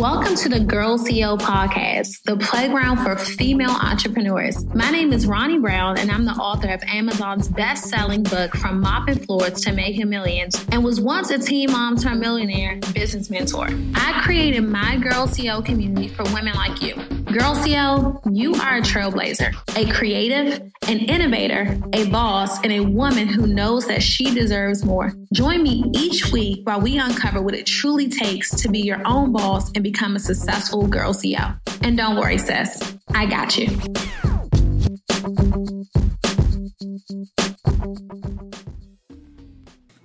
Welcome to the Girl CEO podcast, the playground for female entrepreneurs. My name is Ronne Brown, and I'm the author of Amazon's best selling book, From Mopping Floors to Making Millions, and was once a teen mom turned millionaire business mentor. I created my Girl CEO community for women like you. Girl CEO, you are a trailblazer, a creative, an innovator, a boss, and a woman who knows that she deserves more. Join me each week while we uncover what it truly takes to be your own boss and become a successful girl CEO. And don't worry, sis, I got you.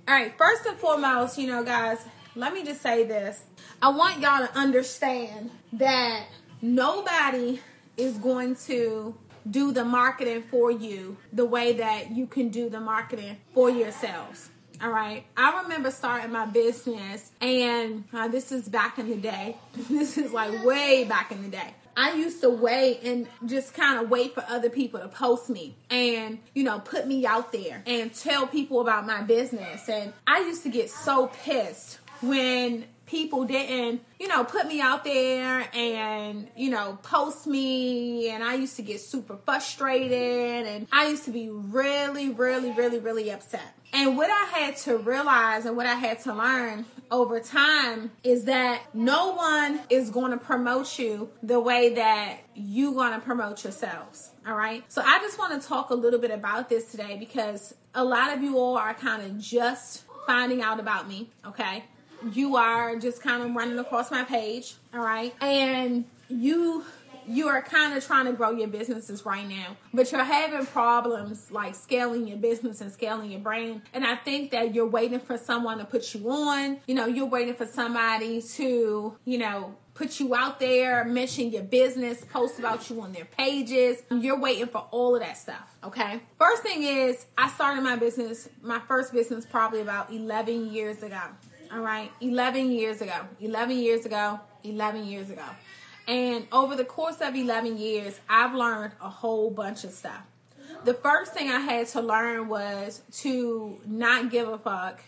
All right, first and foremost, you know, guys, let me just say this. I want y'all to understand that nobody is going to do the marketing for you the way that you can do the marketing for yourselves. All right. I remember starting my business, and uh, this is back in the day. this is like way back in the day. I used to wait and just kind of wait for other people to post me and, you know, put me out there and tell people about my business. And I used to get so pissed when people didn't, you know, put me out there and, you know, post me. And I used to get super frustrated and I used to be really, really, really, really upset. And what I had to realize and what I had to learn over time is that no one is going to promote you the way that you're going to promote yourselves. All right. So I just want to talk a little bit about this today because a lot of you all are kind of just finding out about me. Okay you are just kind of running across my page, all right? And you you are kind of trying to grow your businesses right now, but you're having problems like scaling your business and scaling your brand. And I think that you're waiting for someone to put you on. You know, you're waiting for somebody to, you know, put you out there, mention your business, post about you on their pages. You're waiting for all of that stuff, okay? First thing is, I started my business, my first business probably about 11 years ago. All right, 11 years ago. 11 years ago. 11 years ago. And over the course of 11 years, I've learned a whole bunch of stuff. The first thing I had to learn was to not give a fuck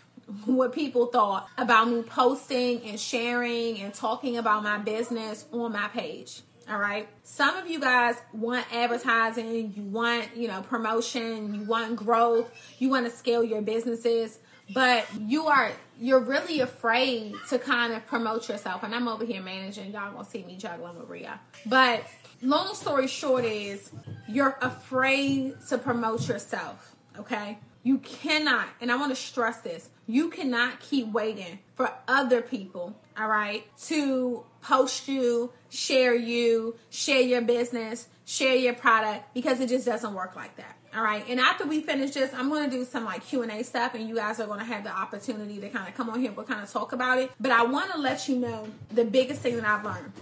what people thought about me posting and sharing and talking about my business on my page. All right. Some of you guys want advertising, you want, you know, promotion, you want growth, you want to scale your businesses but you are you're really afraid to kind of promote yourself. And i'm over here managing. Y'all gonna see me juggling Maria. But long story short is you're afraid to promote yourself okay? You cannot and i want to stress this you cannot keep waiting for other people all right to post you share you share your business share your product because it just doesn't work like that all right. And after we finish this, I'm going to do some like Q&A stuff and you guys are going to have the opportunity to kind of come on here we'll kind of talk about it. But I want to let you know the biggest thing that I've learned.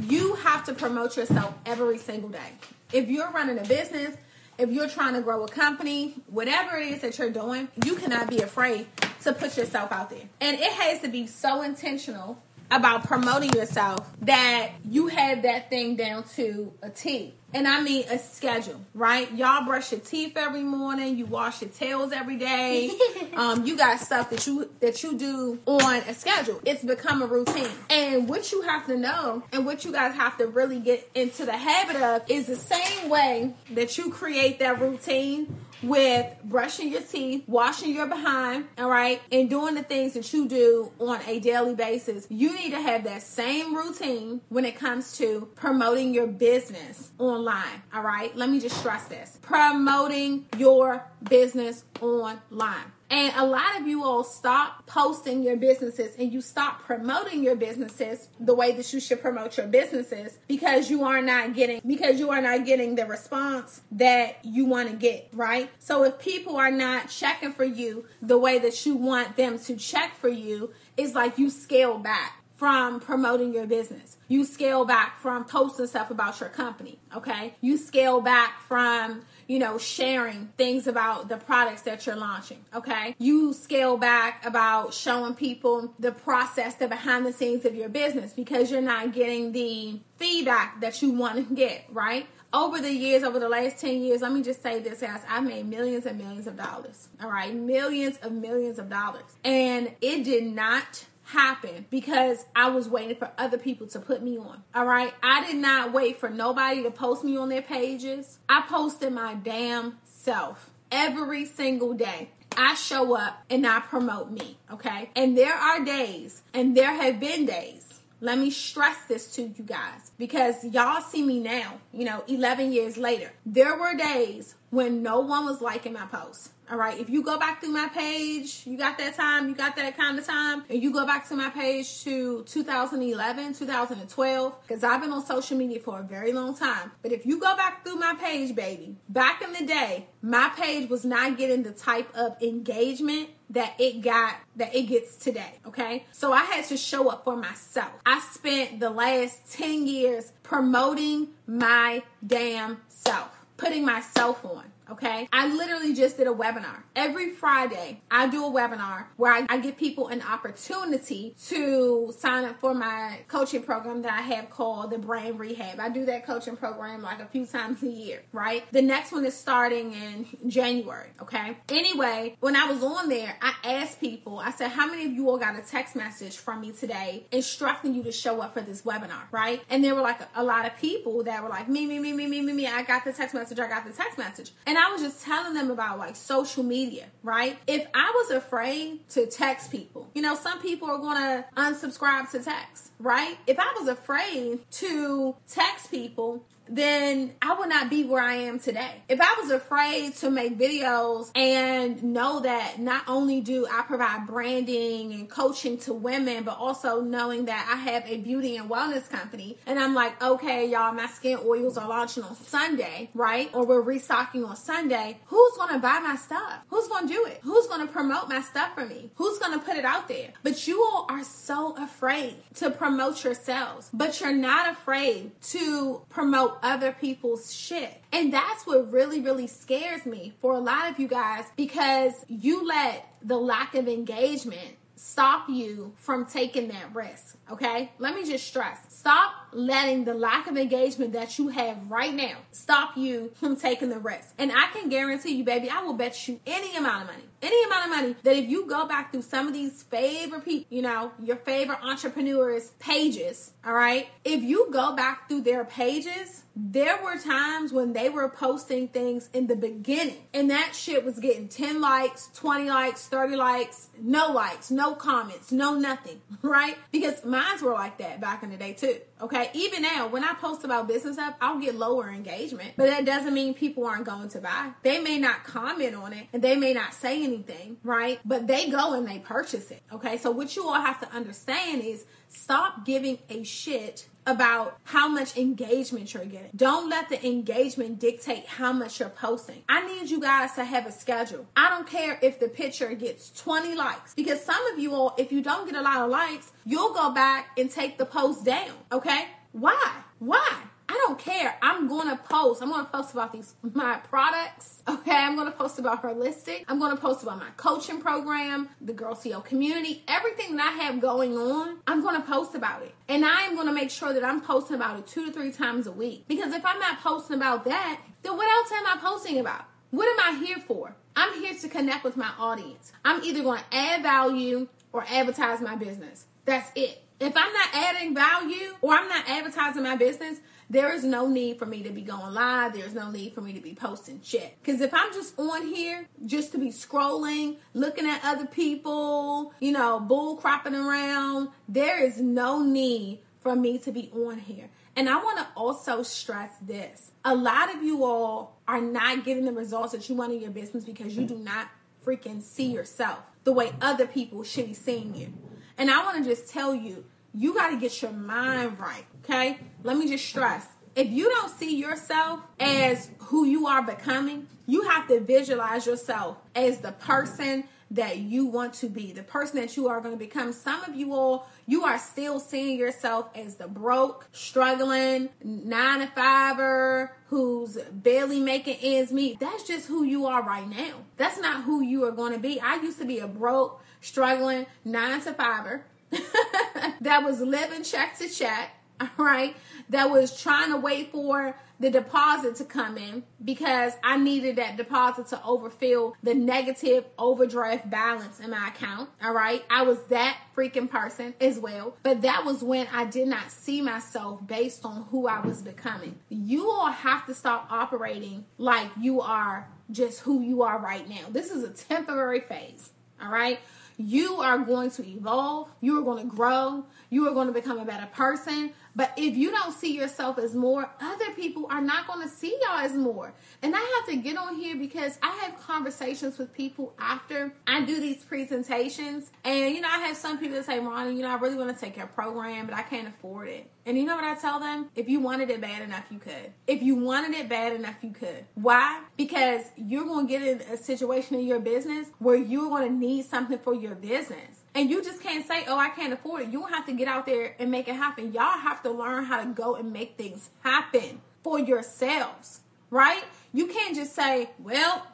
You have to promote yourself every single day. If you're running a business, if you're trying to grow a company, whatever it is that you're doing, you cannot be afraid to put yourself out there. And it has to be so intentional about promoting yourself that you have that thing down to a T and I mean a schedule, right? Y'all brush your teeth every morning, you wash your tails every day. um, you got stuff that you that you do on a schedule. It's become a routine. And what you have to know and what you guys have to really get into the habit of is the same way that you create that routine with brushing your teeth, washing your behind, all right, and doing the things that you do on a daily basis, you need to have that same routine when it comes to promoting your business online, all right? Let me just stress this promoting your business online. And a lot of you all stop posting your businesses and you stop promoting your businesses the way that you should promote your businesses because you are not getting because you are not getting the response that you want to get, right? So if people are not checking for you the way that you want them to check for you, it's like you scale back from promoting your business. You scale back from posting stuff about your company, okay? You scale back from you know, sharing things about the products that you're launching. Okay. You scale back about showing people the process, the behind the scenes of your business because you're not getting the feedback that you want to get, right? Over the years, over the last 10 years, let me just say this, guys, I've made millions and millions of dollars. All right. Millions of millions of dollars. And it did not happen because I was waiting for other people to put me on. All right. I did not wait for nobody to post me on their pages. I posted my damn self every single day. I show up and I promote me. Okay. And there are days, and there have been days. Let me stress this to you guys because y'all see me now, you know, 11 years later. There were days when no one was liking my posts. All right. If you go back through my page, you got that time, you got that kind of time, and you go back to my page to 2011, 2012, because I've been on social media for a very long time. But if you go back through my page, baby, back in the day, my page was not getting the type of engagement that it got that it gets today okay? So i had to show up for myself. I spent the last 10 years promoting my damn self putting myself on Okay. I literally just did a webinar. Every Friday, I do a webinar where I, I, give people an opportunity to sign up for my coaching program that I have called the Brand Rehab. I do that coaching program like a few times a year, right? The next one is starting in January. Okay. Anyway, when I was on there, I asked people, I said, how many of you all got a text message from me today instructing you to show up for this webinar, right? And there were like a, a lot of people that were like, me, me, me, me, me, me, me. I got the text message. I got the text message. And and I was just telling them about like social media, right? If I was afraid to text people, you know, some people are going to unsubscribe to text, right? If I was afraid to text people, then I would not be where I am today. If I was afraid to make videos and know that not only do I provide branding and coaching to women, but also knowing that I have a beauty and wellness company, and I'm like, okay, y'all, my skin oils are launching on Sunday, right? Or we're restocking on Sunday. Who's gonna buy my stuff? Who's gonna do it? Who's gonna promote my stuff for me? Who's gonna put it out there? But you all are so afraid to promote yourselves, but you're not afraid to promote other people's shit. And that's what really, really scares me for a lot of you guys because you let the lack of engagement stop you from taking that risk. Okay? Let me just stress stop letting the lack of engagement that you have right now stop you from taking the risk. And I can guarantee you, baby, I will bet you any amount of money, any amount of money that if you go back through some of these favorite people, you know, your favorite entrepreneurs' pages, all right, if you go back through their pages, there were times when they were posting things in the beginning and that shit was getting 10 likes, 20 likes, 30 likes, no likes, no comments, no nothing, right? Because mines were like that back in the day too. Okay. Even now, when I post about business stuff, I'll get lower engagement, but that doesn't mean people aren't going to buy. They may not comment on it and they may not say anything, right? But they go and they purchase it. Okay. So what you all have to understand is stop giving a shit about how much engagement you're getting. Don't let the engagement dictate how much you're posting. I need you guys to have a schedule. I don't care if the picture gets 20 likes because some of you all, if you don't get a lot of likes, you'll go back and take the post down. Okay? Why? Why? I don't care. I'm going to post. I'm going to post about these my products. Okay, I'm going to post about holistic. I'm going to post about my coaching program, the Girl CEO community, everything that I have going on. I'm going to post about it, and I am going to make sure that I'm posting about it two to three times a week. Because if I'm not posting about that, then what else am I posting about? What am I here for? I'm here to connect with my audience. I'm either going to add value or advertise my business. That's it. If I'm not adding value or I'm not advertising my business, there is no need for me to be going live. There's no need for me to be posting shit. Because if I'm just on here just to be scrolling, looking at other people, you know, bull cropping around, there is no need for me to be on here. And I want to also stress this. A lot of you all are not getting the results that you want in your business because you do not freaking see yourself the way other people should be seeing you. And I want to just tell you, you got to get your mind right, okay? Let me just stress. If you don't see yourself as who you are becoming, you have to visualize yourself as the person that you want to be, the person that you are going to become. Some of you all, you are still seeing yourself as the broke, struggling, nine to fiver who's barely making ends meet. That's just who you are right now. That's not who you are going to be. I used to be a broke, struggling, nine to fiver that was living check to check, all right, that was trying to wait for the deposit to come in because I needed that deposit to overfill the negative overdraft balance in my account. All right. I was that freaking person as well. But that was when I did not see myself based on who I was becoming. You all have to stop operating like you are just who you are right now. This is a temporary phase. All right. You are going to evolve. You are going to grow. You are going to become a better person. But if you don't see yourself as more, other people are not going to see y'all as more. And I have to get on here because I have conversations with people after I do these presentations. And, you know, I have some people that say, Ronne, you know, I really want to take your program, but I can't afford it. And you know what I tell them? If you wanted it bad enough, you could. If you wanted it bad enough, you could. Why? Because you're going to get in a situation in your business where you're going to need something for your business. And you just can't say, oh, I can't afford it. You have to get out there and make it happen. Y'all have to learn how to go and make things happen for yourselves, right? You can't just say, well,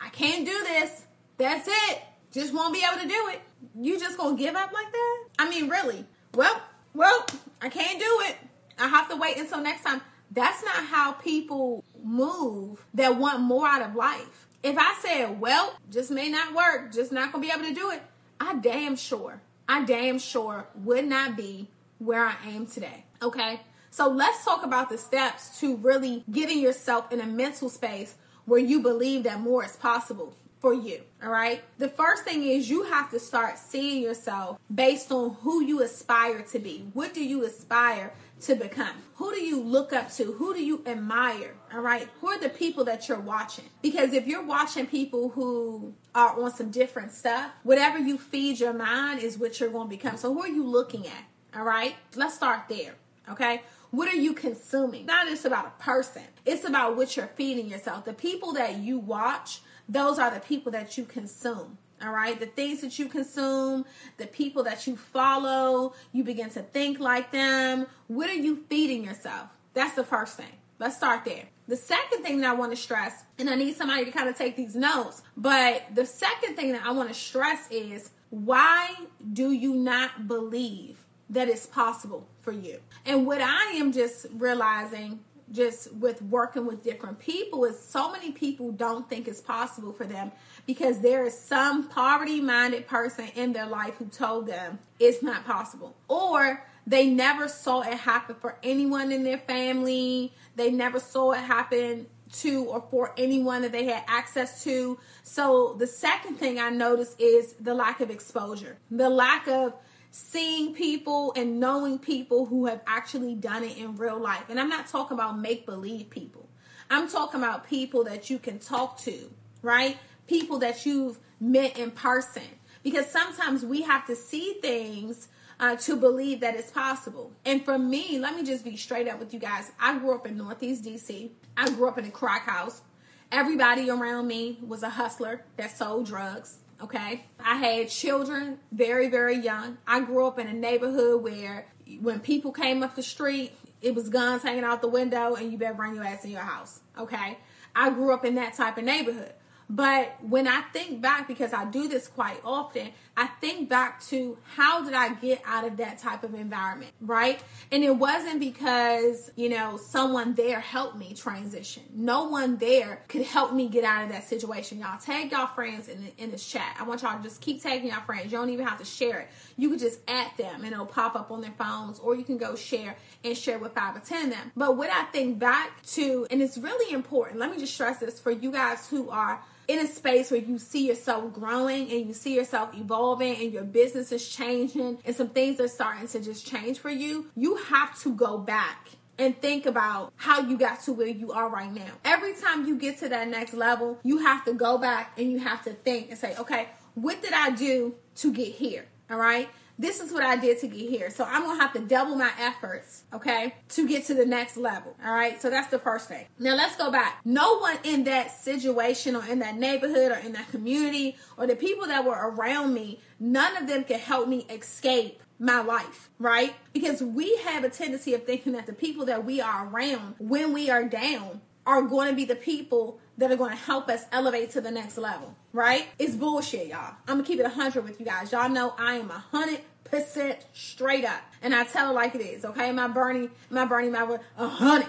I can't do this. That's it. Just won't be able to do it. You just gonna give up like that? I mean, really? Well, well, I can't do it. I have to wait until next time. That's not how people move that want more out of life. If I said, well, just may not work, just not gonna be able to do it, I damn sure, I damn sure would not be where I am today. Okay. So let's talk about the steps to really getting yourself in a mental space where you believe that more is possible for you. All right. The first thing is you have to start seeing yourself based on who you aspire to be. What do you aspire to become? Who do you look up to? Who do you admire? All right. Who are the people that you're watching? Because if you're watching people who are on some different stuff, whatever you feed your mind is what you're going to become. So who are you looking at? All right. Let's start there. Okay. What are you consuming? Not just about a person. It's about what you're feeding yourself. The people that you watch, those are the people that you consume. All right. The things that you consume, the people that you follow, you begin to think like them. What are you feeding yourself? That's the first thing. Let's start there. The second thing that I want to stress, and I need somebody to kind of take these notes, but the second thing that I want to stress is why do you not believe that it's possible for you? And what I am just realizing just with working with different people is so many people don't think it's possible for them because there is some poverty minded person in their life who told them it's not possible or they never saw it happen for anyone in their family they never saw it happen to or for anyone that they had access to so the second thing i noticed is the lack of exposure the lack of seeing people and knowing people who have actually done it in real life. And I'm not talking about make believe people, I'm talking about people that you can talk to, right? People that you've met in person. Because sometimes we have to see things uh, to believe that it's possible. And for me, let me just be straight up with you guys. I grew up in Northeast DC. I grew up in a crack house. Everybody around me was a hustler that sold drugs. Okay. I had children very, very young. I grew up in a neighborhood where when people came up the street, it was guns hanging out the window and you better bring your ass in your house. Okay. I grew up in that type of neighborhood. But when I think back, because I do this quite often, I think back to how did I get out of that type of environment, right? And it wasn't because, you know, someone there helped me transition. No one there could help me get out of that situation. Y'all tag y'all friends in, the, in this chat. I want y'all to just keep tagging y'all friends. You don't even have to share it. You could just add them and it'll pop up on their phones or you can go share and share with five or ten of them. But what I think back to, and it's really important, let me just stress this for you guys who are in a space where you see yourself growing and you see yourself evolving and your business is changing and some things are starting to just change for you, you have to go back and think about how you got to where you are right now. Every time you get to that next level, you have to go back and you have to think and say, okay, what did I do to get here? All right this is what I did to get here. So I'm gonna have to double my efforts, okay, to get to the next level. All right. So that's the first thing. Now let's go back. No one in that situation or in that neighborhood or in that community or the people that were around me, none of them could help me escape my life, right? Because we have a tendency of thinking that the people that we are around when we are down are going to be the people that are going to help us elevate to the next level, right? It's bullshit, y'all. I'm gonna keep it 100 with you guys. Y'all know I am 100% straight up, and I tell it like it is, okay? My Bernie, my Bernie, my 100,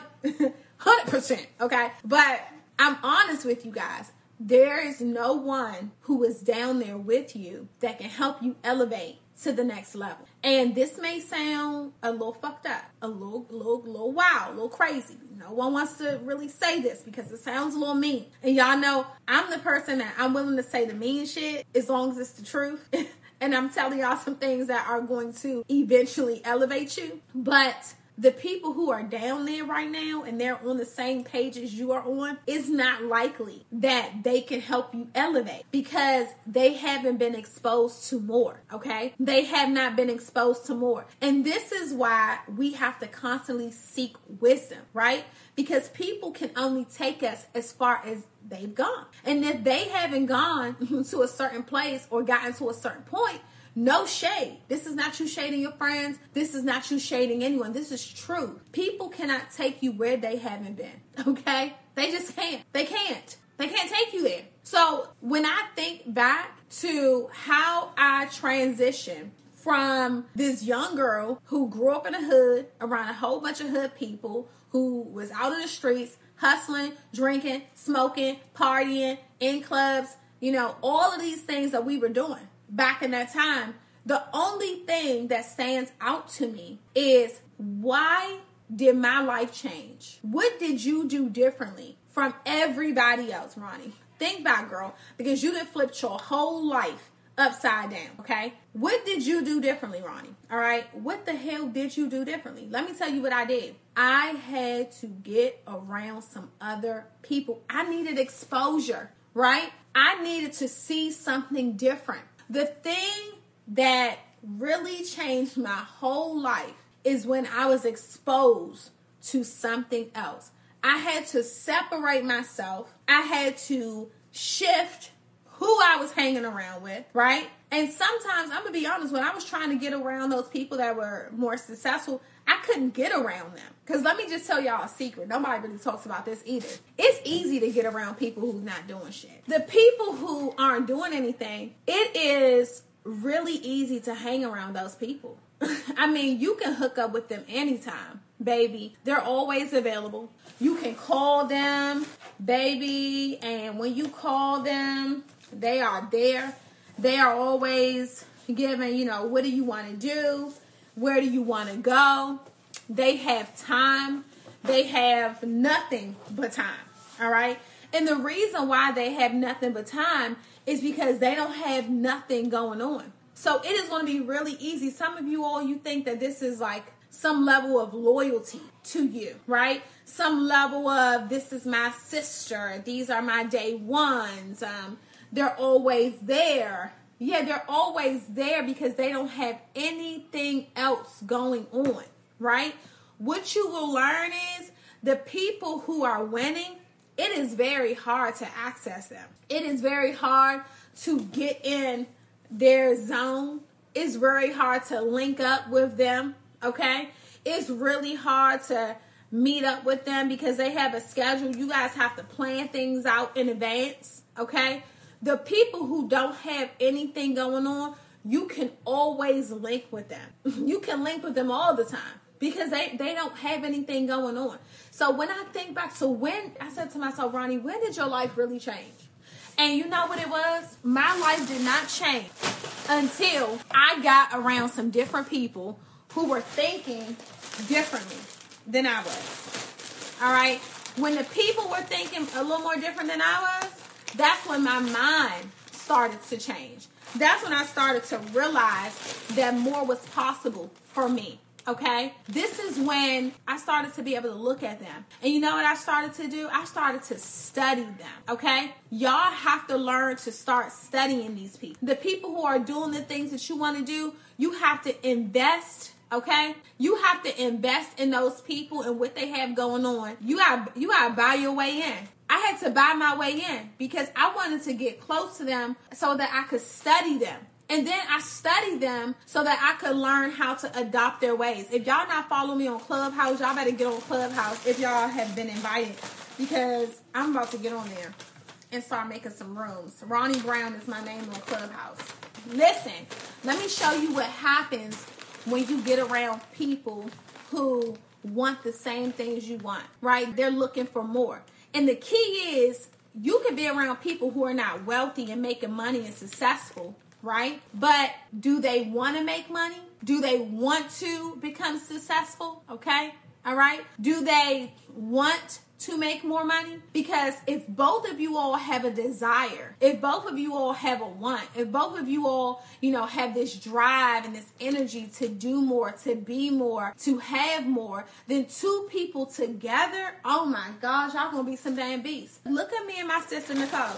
100%, okay? But I'm honest with you guys. There is no one who is down there with you that can help you elevate to the next level. And this may sound a little fucked up, a little, little, little wild, a little crazy. No one wants to really say this because it sounds a little mean. And y'all know I'm the person that I'm willing to say the mean shit as long as it's the truth. and I'm telling y'all some things that are going to eventually elevate you. But the people who are down there right now and they're on the same page as you are on, it's not likely that they can help you elevate because they haven't been exposed to more, okay? They have not been exposed to more. And this is why we have to constantly seek wisdom, right? Because people can only take us as far as they've gone. And if they haven't gone to a certain place or gotten to a certain point, no shade. This is not you shading your friends. This is not you shading anyone. This is true. People cannot take you where they haven't been. Okay? They just can't. They can't. They can't take you there. So when I think back to how I transitioned from this young girl who grew up in a hood around a whole bunch of hood people who was out in the streets hustling, drinking, smoking, partying, in clubs, you know, all of these things that we were doing back in that time, the only thing that stands out to me is why did my life change? What did you do differently from everybody else, Ronne? Think back, girl, because you done flipped your whole life upside down, okay? What did you do differently, Ronne? All right? What the hell did you do differently? Let me tell you what I did. I had to get around some other people. I needed exposure, right? I needed to see something different. The thing that really changed my whole life is when I was exposed to something else. I had to separate myself. I had to shift who I was hanging around with, right? And sometimes, I'm gonna be honest, when I was trying to get around those people that were more successful, I couldn't get around them. Because let me just tell y'all a secret. Nobody really talks about this either. It's easy to get around people who's not doing shit. The people who aren't doing anything, it is really easy to hang around those people. I mean, you can hook up with them anytime, baby. They're always available. You can call them, baby, and when you call them, they are there. They are always giving, you know, what do you want to do? Where do you want to go? They have time. They have nothing but time. All right. And the reason why they have nothing but time is because they don't have nothing going on. So it is going to be really easy. Some of you all, you think that this is like some level of loyalty to you, right? Some level of this is my sister. These are my day ones. Um, they're always there. Yeah, they're always there because they don't have anything else going on, right? What you will learn is the people who are winning, it is very hard to access them. It is very hard to get in their zone. It's very hard to link up with them, okay? It's really hard to meet up with them because they have a schedule. You guys have to plan things out in advance, okay? The people who don't have anything going on, you can always link with them. You can link with them all the time because they, they don't have anything going on. So when I think back to when I said to myself, Ronne, when did your life really change? And you know what it was? My life did not change until I got around some different people who were thinking differently than I was. All right? When the people were thinking a little more different than I was, that's when my mind started to change. That's when I started to realize that more was possible for me. Okay. This is when I started to be able to look at them. And you know what I started to do? I started to study them. Okay. Y'all have to learn to start studying these people. The people who are doing the things that you want to do, you have to invest okay you have to invest in those people and what they have going on you got you got to buy your way in i had to buy my way in because i wanted to get close to them so that i could study them and then I studied them so that I could learn how to adopt their ways. If y'all not follow me on Clubhouse, y'all better get on Clubhouse if y'all have been invited because I'm about to get on there and start making some rooms. Ronne Brown is my name on Clubhouse. Listen, let me show you what happens when you get around people who want the same things you want, right? They're looking for more. And the key is you can be around people who are not wealthy and making money and successful, right? But do they want to make money? Do they want to become successful? Okay. All right. Do they want to make more money? Because if both of you all have a desire, if both of you all have a want, if both of you all, you know, have this drive and this energy to do more, to be more, to have more, then two people together, oh my gosh, y'all gonna be some damn beasts. Look at me and my sister Nicole.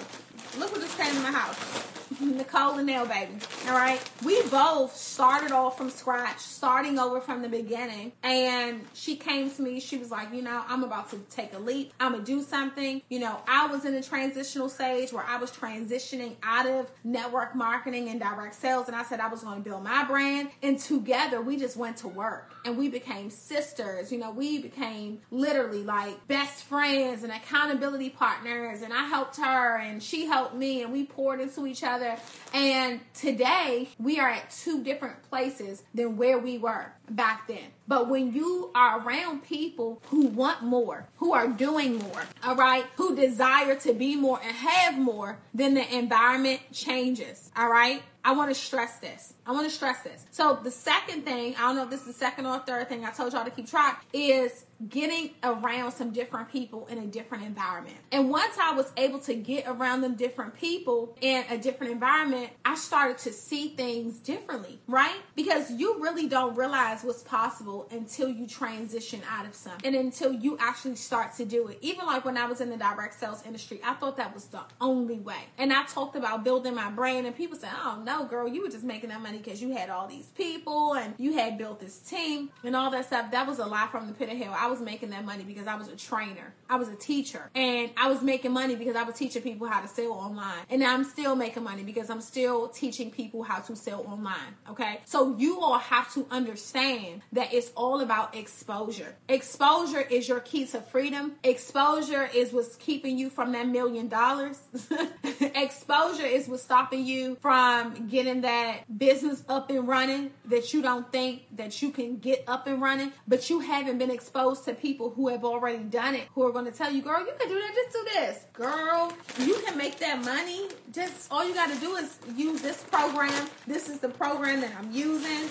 Look what just came in my house. Nicole and Nail Baby. All right. We both started off from scratch, starting over from the beginning. And she came to me. She was like, you know, I'm about to take a leap. I'm going to do something. You know, I was in a transitional stage where I was transitioning out of network marketing and direct sales. And I said I was going to build my brand. And together we just went to work and we became sisters. You know, we became literally like best friends and accountability partners. And I helped her and she helped me and we poured into each other other. And today we are at two different places than where we were back then. But when you are around people who want more, who are doing more, all right, who desire to be more and have more, then the environment changes, all right? I want to stress this. I want to stress this. So the second thing, I don't know if this is the second or third thing I told y'all to keep track, is getting around some different people in a different environment. And once I was able to get around them different people in a different environment, I started to see things differently, right? Because you really don't realize what's possible until you transition out of something and until you actually start to do it. Even like when I was in the direct sales industry, I thought that was the only way. And I talked about building my brain and people said, "Oh no, girl, you were just making that money because you had all these people and you had built this team and all that stuff. That was a lie from the pit of hell. I was making that money because I was a trainer, I was a teacher, and I was making money because I was teaching people how to sell online. And I'm still making money because I'm still teaching people how to sell online. Okay, so you all have to understand that it's all about exposure. Exposure is your key to freedom. Exposure is what's keeping you from that million dollars. exposure is what's stopping you from getting that business up and running that you don't think that you can get up and running, but you haven't been exposed to people who have already done it, who are going to tell you, girl, you can do that, just do this. Girl, you can make that money. Just all you got to do is use this program. This is the program that I'm using.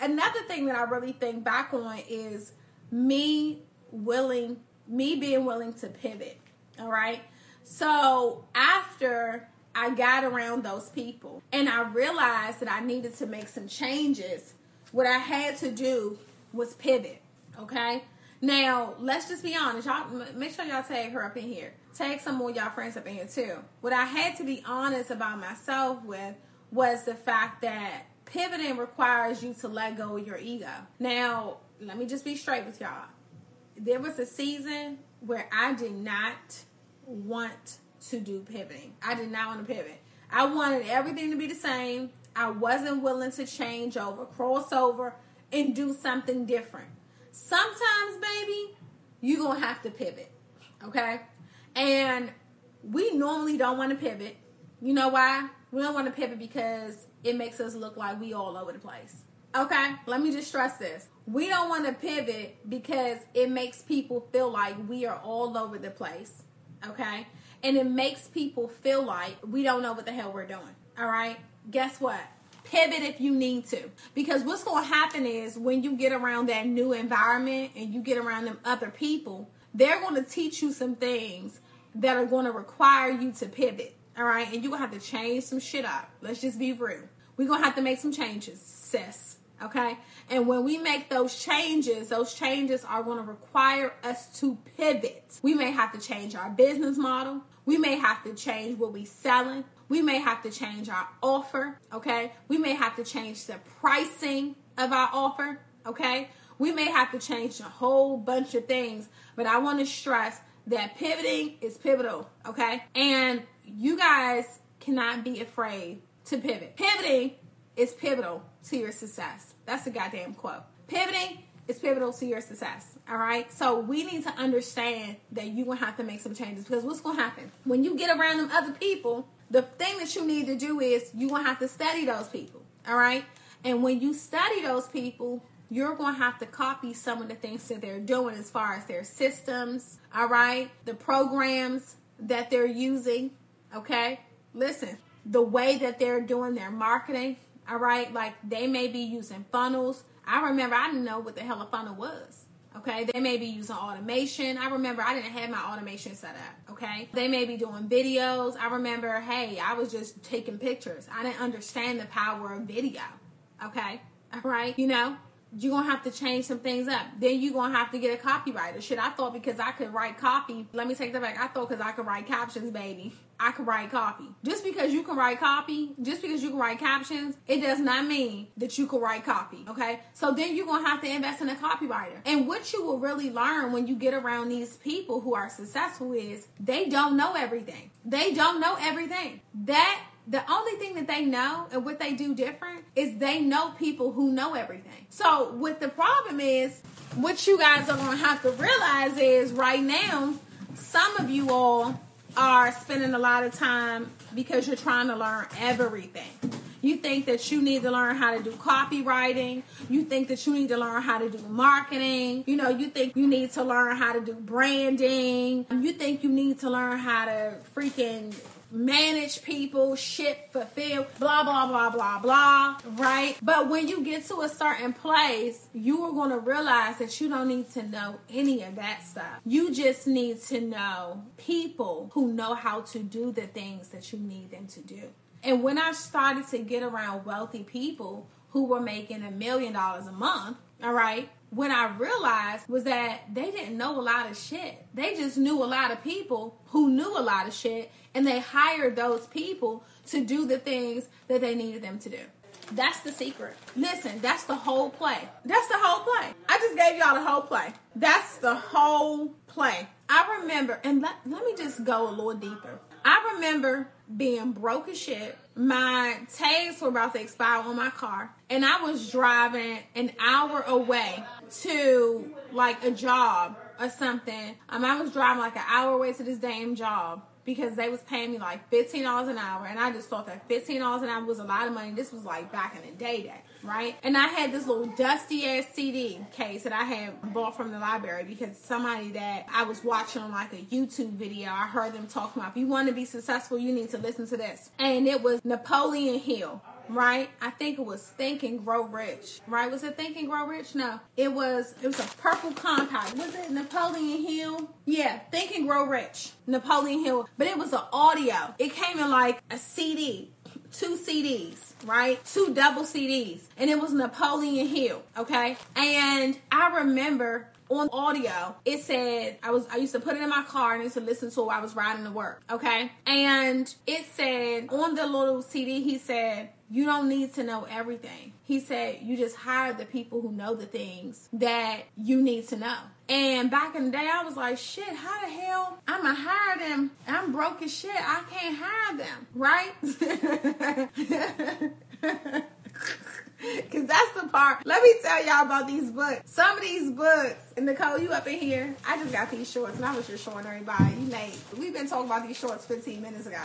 Another thing that I really think back on is me willing, me being willing to pivot. All right. So after I got around those people and I realized that I needed to make some changes. What I had to do was pivot. Okay. Now, let's just be honest. Y'all make sure y'all tag her up in here. Tag some more y'all friends up in here too. What I had to be honest about myself with was the fact that pivoting requires you to let go of your ego. Now, let me just be straight with y'all. There was a season where I did not want to do pivoting. I did not want to pivot. I wanted everything to be the same. I wasn't willing to change over, cross over, and do something different. Sometimes, baby, you're going to have to pivot. Okay? And we normally don't want to pivot. You know why? We don't want to pivot because it makes us look like we all over the place. Okay, let me just stress this. We don't want to pivot because it makes people feel like we are all over the place. Okay, and it makes people feel like we don't know what the hell we're doing. All right, guess what? Pivot if you need to. Because what's going to happen is when you get around that new environment and you get around them other people, they're going to teach you some things that are going to require you to pivot. All right, and you're going to have to change some shit up. Let's just be real. We're going to have to make some changes, sis. Okay, and when we make those changes, those changes are going to require us to pivot. We may have to change our business model. We may have to change what we're selling. We may have to change our offer, okay? We may have to change the pricing of our offer, okay? We may have to change a whole bunch of things, but I want to stress that pivoting is pivotal, okay? And you guys cannot be afraid to pivot. Pivoting is pivotal to your success. That's a goddamn quote. Pivoting is pivotal to your success. All right. So we need to understand that you're gonna have to make some changes because what's gonna happen when you get around them other people? The thing that you need to do is you're gonna have to study those people. All right. And when you study those people, you're going to have to copy some of the things that they're doing as far as their systems, all right? The programs that they're using, okay? Listen, the way that they're doing their marketing, all right? Like they may be using funnels. I remember I didn't know what the hell a funnel was. Okay, they may be using automation. I remember I didn't have my automation set up. Okay, they may be doing videos. I remember, hey, I was just taking pictures. I didn't understand the power of video. Okay, all right, you know, you're gonna have to change some things up. Then you're gonna have to get a copywriter. Shit, I thought because I could write copy. Let me take that back. I thought because I could write captions, baby. I can write copy. Just because you can write copy, just because you can write captions, it does not mean that you can write copy. Okay. So then you're gonna have to invest in a copywriter. And what you will really learn when you get around these people who are successful is they don't know everything. They don't know everything. That the only thing that they know and what they do different is they know people who know everything. So what the problem is, what you guys are gonna have to realize is right now, some of you all are spending a lot of time because you're trying to learn everything. You think that you need to learn how to do copywriting. You think that you need to learn how to do marketing. You know, you think you need to learn how to do branding. You think you need to learn how to freaking manage people, ship, fulfill, blah, blah, blah, blah, blah, right? But when you get to a certain place, you are going to realize that you don't need to know any of that stuff. You just need to know people who know how to do the things that you need them to do. And when I started to get around wealthy people who were making a million dollars a month, all right, when I realized was that they didn't know a lot of shit. They just knew a lot of people who knew a lot of shit and they hired those people to do the things that they needed them to do. That's the secret. Listen, that's the whole play. That's the whole play. I just gave y'all the whole play. That's the whole play. I remember, and let, let me just go a little deeper. I remember being broke as shit. My tags were about to expire on my car, and I was driving an hour away to like a job or something. Um, I was driving like an hour away to this damn job because they was paying me like fifteen dollars an hour, and I just thought that fifteen dollars an hour was a lot of money. This was like back in the day, day right? And I had this little dusty ass CD case that I had bought from the library because somebody that I was watching on like a YouTube video, I heard them talking about if you want to be successful, you need to listen to this, and it was Napoleon Hill right? I think it was Think and Grow Rich, right? Was it Think and Grow Rich? No, it was. It was a purple compact. Was it Napoleon Hill? Yeah, Think and Grow Rich, Napoleon Hill. But it was an audio. It came in like a CD, two CDs, right? Two double CDs, and it was Napoleon Hill. Okay, and I remember on audio, it said I was I used to put it in my car and used to listen to it while I was riding to work. Okay. And it said on the little CD, he said, You don't need to know everything. He said, You just hire the people who know the things that you need to know. And back in the day, I was like, shit, how the hell I'm gonna hire them? I'm broke as shit. I can't hire them, right? Cause that's the part. Let me tell y'all about these books. Some of these books, Nicole, you up in here. I just got these shorts, and I was just showing everybody. You late. We've been talking about these shorts 15 minutes ago.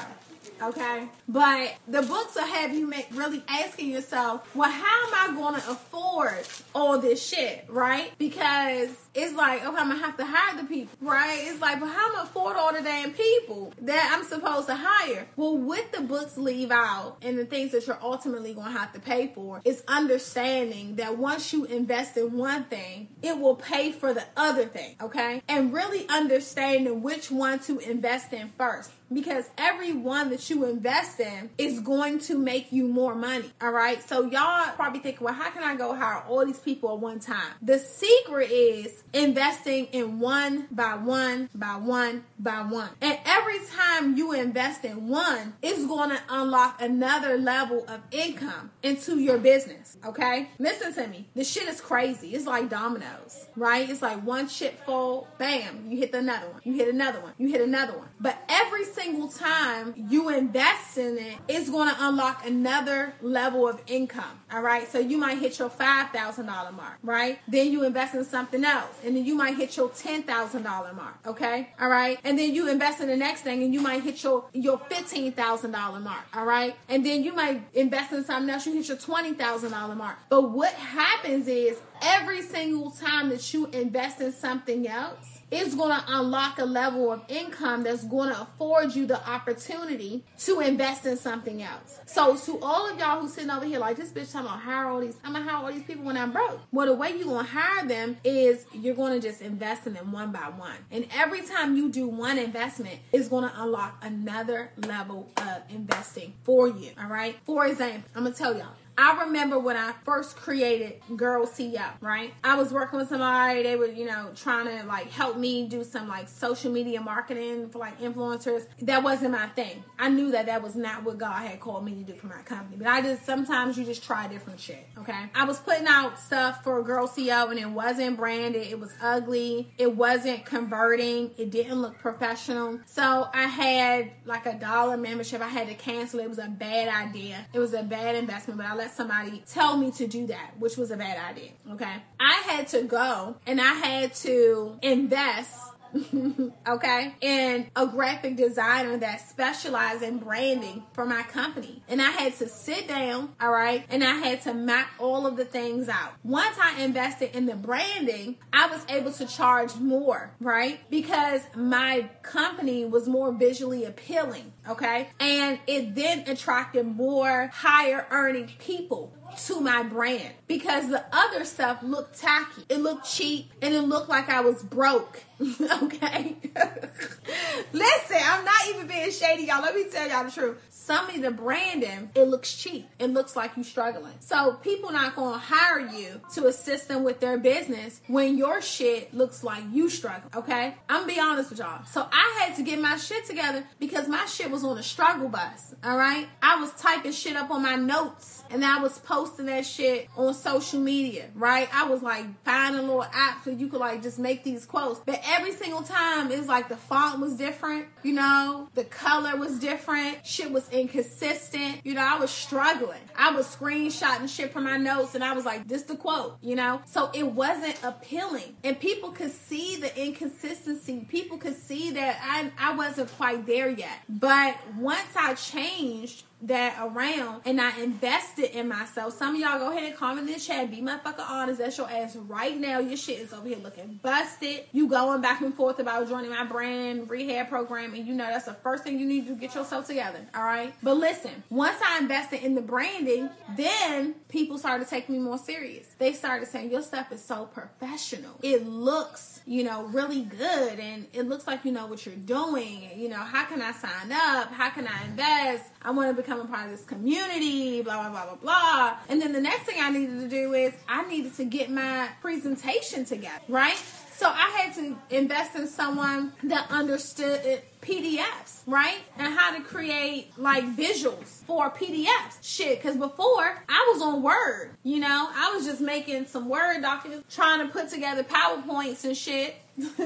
Okay, but the books will have you make really asking yourself, well, how am I going to afford all this shit, right? Because it's like, okay, I'm gonna have to hire the people, right? It's like, but how am I afford all the damn people that I'm supposed to hire? Well, what the books leave out and the things that you're ultimately gonna have to pay for is understanding that once you invest in one thing, it will pay for the other thing, okay? And really understanding which one to invest in first because every one that you invest in is going to make you more money. All right. So y'all probably think, well, how can I go hire all these people at one time? The secret is investing in one by one by one by one. And every time you invest in one, it's going to unlock another level of income into your business. Okay. Listen to me. This shit is crazy. It's like dominoes, right? It's like one chip fall, bam, you hit another one. You hit another one. You hit another one. But every single time you invest in it, it's going to unlock another level of income. All right. So you might hit your $5,000 mark, right? Then you invest in something else. And then you might hit your $10,000 mark. Okay. All right. And then you invest in the next thing and you might hit your, your $15,000 mark. All right. And then you might invest in something else. You hit your $20,000 mark. But what happens is every single time that you invest in something else, it's going to unlock a level of income that's going to afford you the opportunity to invest in something else. So to all of y'all who sitting over here like this bitch talking about hire all these, I'm gonna hire all these people when I'm broke. Well, the way you're gonna hire them is you're gonna just invest in them one by one. And every time you do one investment, it's gonna unlock another level of investing for you. All right. For example, I'm gonna tell y'all I remember when I first created Girl CEO, right? I was working with somebody, they were, you know, trying to like help me do some like social media marketing for like influencers. That wasn't my thing. I knew that that was not what God had called me to do for my company. But I just, sometimes you just try different shit, okay? I was putting out stuff for Girl CEO and it wasn't branded, it was ugly, it wasn't converting, it didn't look professional. So I had like a dollar membership, I had to cancel it. It was a bad idea, it was a bad investment, but I let somebody tell me to do that, which was a bad idea. Okay. I had to go and I had to invest okay, and a graphic designer that specialized in branding for my company. And I had to sit down, all right, and I had to map all of the things out. Once I invested in the branding, I was able to charge more, right? Because my company was more visually appealing, okay? And it then attracted more higher earning people to my brand because the other stuff looked tacky. It looked cheap and it looked like I was broke. okay? Listen, I'm not even being shady, y'all. Let me tell y'all the truth some of the branding, it looks cheap. It looks like you're struggling. So people not gonna hire you to assist them with their business when your shit looks like you struggle. Okay? I'm gonna be honest with y'all. So I had to get my shit together because my shit was on a struggle bus. All right? I was typing shit up on my notes and I was posting that shit on social media, right? I was like finding little app so you could like just make these quotes. But every single time it's like the font was different, you know, the color was different, shit was inconsistent. You know, I was struggling. I was screenshotting shit from my notes and I was like, this the quote, you know? So it wasn't appealing. And people could see the inconsistency. People could see that I, I wasn't quite there yet. But once I changed, that around and I invested in myself. Some of y'all go ahead and comment in the chat, be motherfucker honest. That's your ass right now. Your shit is over here looking busted. You going back and forth about joining my Brand Rehab program, and you know that's the first thing you need to get yourself together. All right. But listen, once I invested in the branding, then people started taking me more serious. They started saying your stuff is so professional. It looks, you know, really good, and it looks like you know what you're doing. You know, how can I sign up? How can I invest? I want to become a part of this community, blah, blah, blah, blah, blah. And then the next thing I needed to do is I needed to get my presentation together, right? So I had to invest in someone that understood PDFs, right? And how to create like visuals for PDFs. Shit, because before I was on Word, you know, I was just making some Word documents, trying to put together PowerPoints and shit. then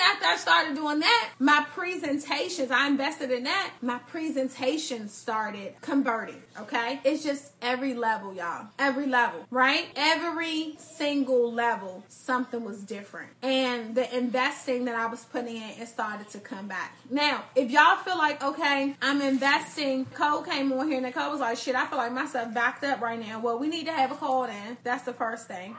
after I started doing that, my presentations, I invested in that, my presentations started converting. Okay. It's just every level, y'all. Every level, right? Every single level, something was different. And the investing that I was putting in, it started to come back. Now, if y'all feel like, okay, I'm investing, Cole came on here and Nicole was like, shit, I feel like myself backed up right now. Well, we need to have a call in. That's the first thing.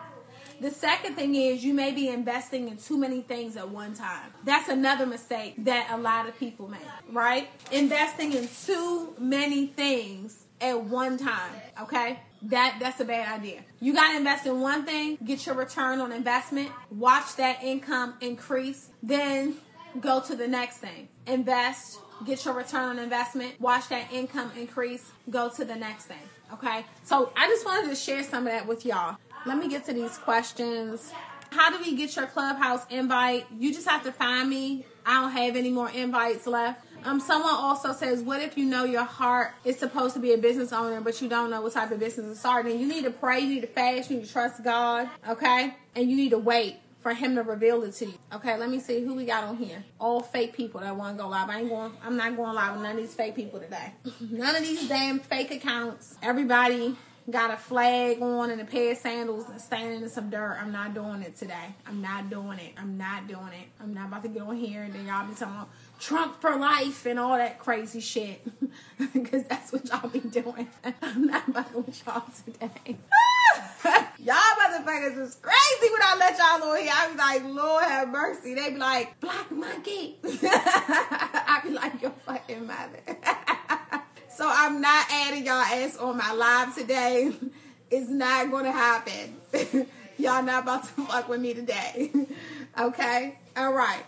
The second thing is you may be investing in too many things at one time. That's another mistake that a lot of people make, right? Investing in too many things at one time, okay? That that's a bad idea. You got to invest in one thing, get your return on investment, watch that income increase, then go to the next thing. Invest, get your return on investment, watch that income increase, go to the next thing. Okay? So, I just wanted to share some of that with y'all. Let me get to these questions. How do we get your clubhouse invite? You just have to find me. I don't have any more invites left. Um, someone also says, "What if you know your heart is supposed to be a business owner, but you don't know what type of business to start?" And you need to pray, you need to fast, you need to trust God, okay, and you need to wait for Him to reveal it to you. Okay, let me see who we got on here. All fake people that want to go live. I ain't going. I'm not going live with none of these fake people today. none of these damn fake accounts. Everybody got a flag on and a pair of sandals and standing in some dirt. I'm not doing it today. I'm not doing it. I'm not doing it. I'm not about to get on here and then y'all be talking Trump for life and all that crazy shit. Because that's what y'all be doing. I'm not fucking with y'all today. y'all motherfuckers is crazy when I let y'all on here. I be like, Lord have mercy. They be like, Black Monkey. I be like, your fucking mother. So I'm not adding y'all ass on my live today. It's not gonna happen. y'all not about to fuck with me today. okay? Alright.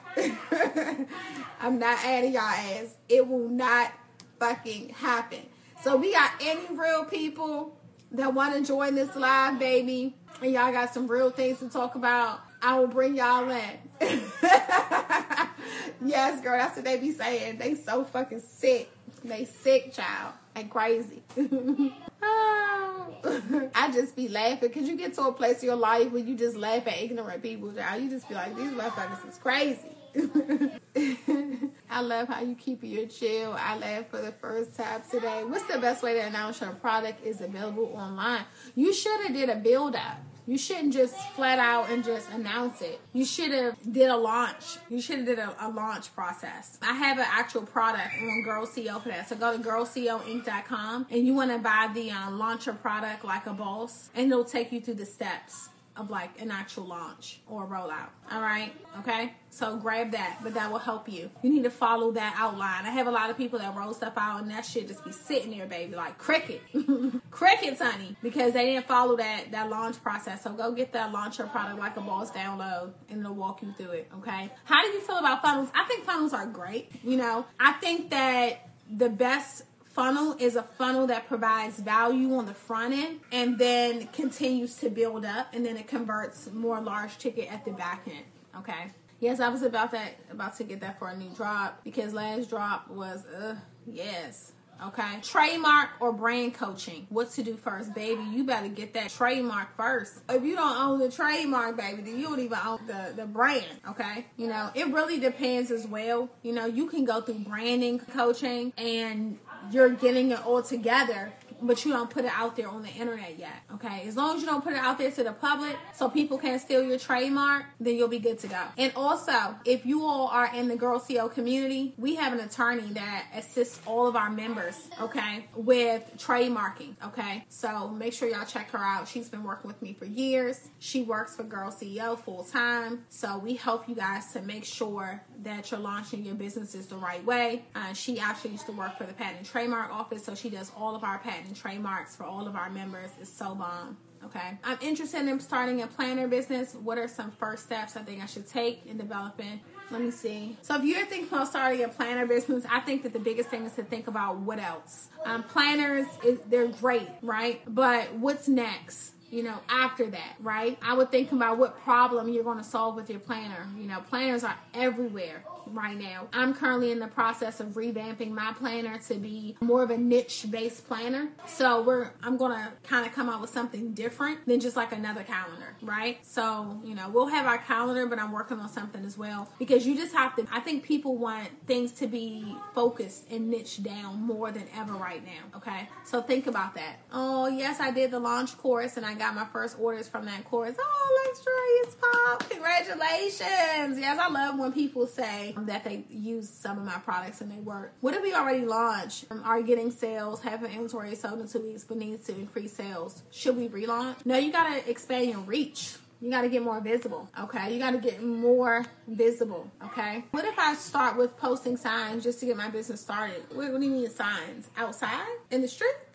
I'm not adding y'all ass. It will not fucking happen. So we got any real people that want to join this live, baby, and y'all got some real things to talk about. I will bring y'all in. yes, girl, that's what they be saying. They so fucking sick. They sick, child, and crazy. I just be laughing because you get to a place in your life where you just laugh at ignorant people, child. You just be like, these motherfuckers is crazy. I love how you keep your chill. I laugh for the first time today. What's the best way to announce your product is available online? You should have did a build up. You shouldn't just flat out and just announce it. You should have did a launch. You should have did a, a, launch process. I have an actual product on Girl CEO for that. So go to girlceoinc.com and you want to buy the um, launcher product like a boss, and it'll take you through the steps of like an actual launch or rollout. All right. Okay. So grab that, but that will help you. You need to follow that outline. I have a lot of people that roll stuff out and that shit just be sitting there, baby, like cricket, crickets, honey, because they didn't follow that that launch process. So go get that launcher product like a boss download, and it'll walk you through it. Okay. How do you feel about funnels? I think funnels are great. You know, I think that the best funnel is a funnel that provides value on the front end and then continues to build up and then it converts more large ticket at the back end. Okay. Yes, I was about that about to get that for a new drop because last drop was uh yes. Okay. Trademark or brand coaching. What to do first, baby? You better get that trademark first. If you don't own the trademark, baby, then you don't even own the, the brand. Okay. You know, it really depends as well. You know, you can go through branding coaching and you're getting it all together but you don't put it out there on the internet yet. Okay, as long as you don't put it out there to the public so people can't steal your trademark, then you'll be good to go. And also, if you all are in the Girl CEO community, we have an attorney that assists all of our members, okay, with trademarking. Okay, so make sure y'all check her out. She's been working with me for years. She works for Girl CEO full time, so we help you guys to make sure that you're launching your businesses the right way. Uh, she actually used to work for the patent and trademark office, so she does all of our patent trademarks for all of our members. It's so bomb. Okay. I'm interested in starting a planner business. What are some first steps I think I should take in developing? Let me see. So if you're thinking about starting a planner business, I think that the biggest thing is to think about what else. Um, planners, they're great, right? But what's next? You know, after that, right? I would think about what problem you're going to solve with your planner. You know, planners are everywhere right now. I'm currently in the process of revamping my planner to be more of a niche based planner. So we're I'm gonna kind of come out with something different than just like another calendar, right? So, you know, we'll have our calendar, but I'm working on something as well because you just have to I think people want things to be focused and niche down more than ever right now. Okay. So think about that. Oh yes, I did the launch course and I got my first orders from that course. Oh, luxurious pop. Congratulations. Yes, I love when people say that they use some of my products and they work. What if we already launched? Um, are getting sales, have an inventory sold in two weeks, but needs to increase sales? Should we relaunch? No, you gotta expand your reach. You got to get more visible, okay? You got to get more visible, okay? What if I start with posting signs just to get my business started? What, what do you mean signs? Outside? In the streets?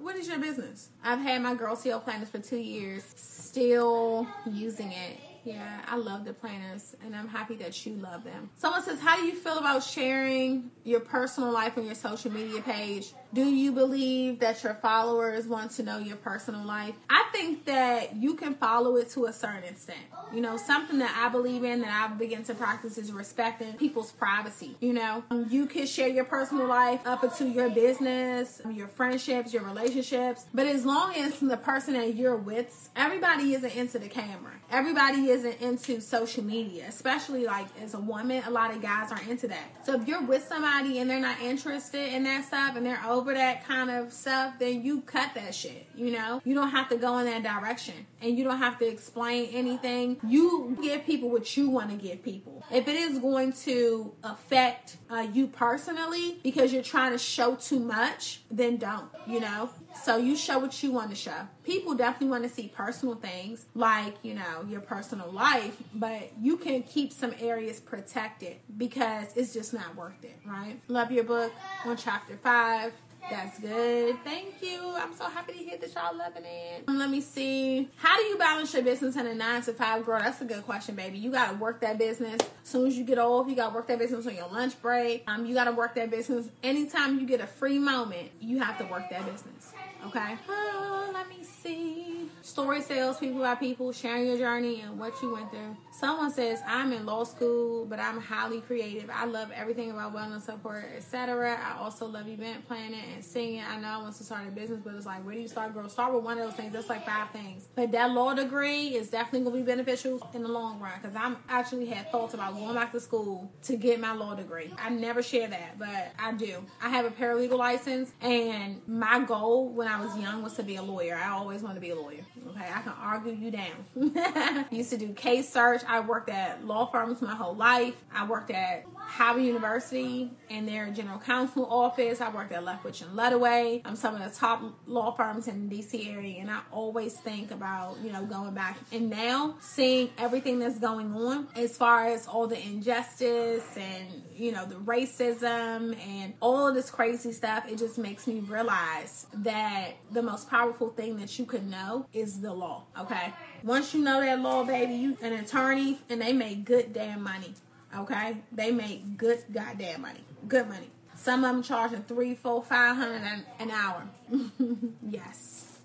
What, is your business? I've had my Girl CEO planners for two years, still using it yeah, I love the planners and I'm happy that you love them. Someone says, How do you feel about sharing your personal life on your social media page? Do you believe that your followers want to know your personal life? I think that you can follow it to a certain extent. You know, something that I believe in that I've begun to practice is respecting people's privacy. You know, um, you can share your personal life up into your business, your friendships, your relationships, but as long as the person that you're with, everybody isn't into the camera. Everybody isn't into social media, especially like as a woman, a lot of guys aren't into that. So if you're with somebody and they're not interested in that stuff and they're over that kind of stuff, then you cut that shit. You know, you don't have to go in that direction and you don't have to explain anything. You give people what you want to give people. If it is going to affect uh, you personally because you're trying to show too much, then don't, you know? So you show what you want to show. People definitely want to see personal things like, you know, your personal life, but you can keep some areas protected because it's just not worth it, right? Love your book on chapter five. That's good. Thank you. I'm so happy to hear that y'all loving it. Um, let me see. How do you balance your business and a nine to five girl? That's a good question, baby. You gotta work that business. As soon as you get off, you gotta work that business on your lunch break. Um, you gotta work that business. Anytime you get a free moment, you have to work that business. Okay. Oh, let me see. Story sales, people by people, sharing your journey and what you went through. Someone says, I'm in law school, but I'm highly creative. I love everything about wellness support, etc. I also love event planning and singing. I know I want to start a business, but it's like, where do you start, girl? Start with one of those things. That's like five things. But that law degree is definitely going to be beneficial in the long run because I'm actually had thoughts about going back to school to get my law degree. I never share that, but I do. I have a paralegal license, and my goal when I was young was to be a lawyer. I always wanted to be a lawyer. Okay, I can argue you down. Used to do case search. I worked at law firms my whole life. I worked at Howard University and their general counsel office. I worked at Leftwich and Ludaway. I'm some of the top law firms in the DC area, and I always think about you know going back. And now seeing everything that's going on as far as all the injustice and you know the racism and all of this crazy stuff, it just makes me realize that the most powerful thing that you can know is the law. Okay, once you know that law, baby, you an attorney, and they make good damn money. Okay, they make good goddamn money, good money. Some of them charging three, four, five hundred an hour. yes,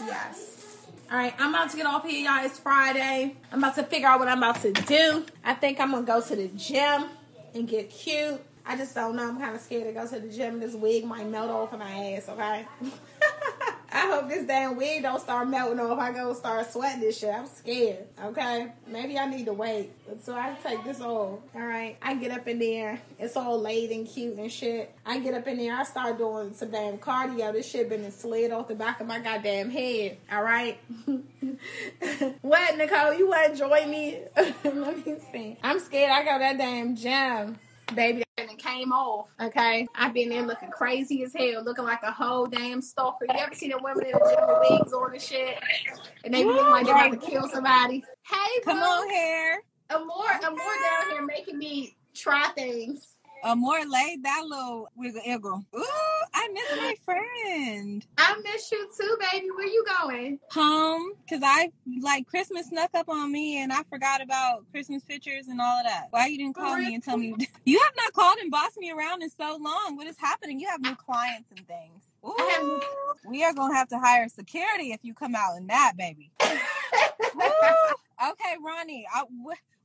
yes. All right, I'm about to get off here, y'all. It's Friday. I'm about to figure out what I'm about to do. I think I'm gonna go to the gym and get cute. I just don't know. I'm kind of scared to go to the gym. This wig might melt off of my ass. Okay. I hope this damn wig don't start melting off. I go start sweating this shit. I'm scared. Okay, maybe I need to wait so I take this off. All right, I get up in there. It's all laid and cute and shit. I get up in there. I start doing some damn cardio. This shit been slid off the back of my goddamn head. All right. what, Nicole? You want to join me? Let me see. I'm scared. I got that damn gym baby and it came off. Okay, I've been there looking crazy as hell, looking like a whole damn stalker. You ever seen a woman in the gym with wigs on and shit, and they be looking like they're about to kill somebody? Hey, come boo. on here. A more, a more down here making me try things. A more laid that little wiggle wiggle. Ooh, I miss my friend. I miss you too, baby. Where you going? Home, cause I like Christmas snuck up on me and I forgot about Christmas pictures and all of that. Why you didn't call me and tell me you have not called and bossed me around in so long? What is happening? You have new clients and things. Ooh, we are gonna have to hire security if you come out in that, baby. okay, Ronne. I,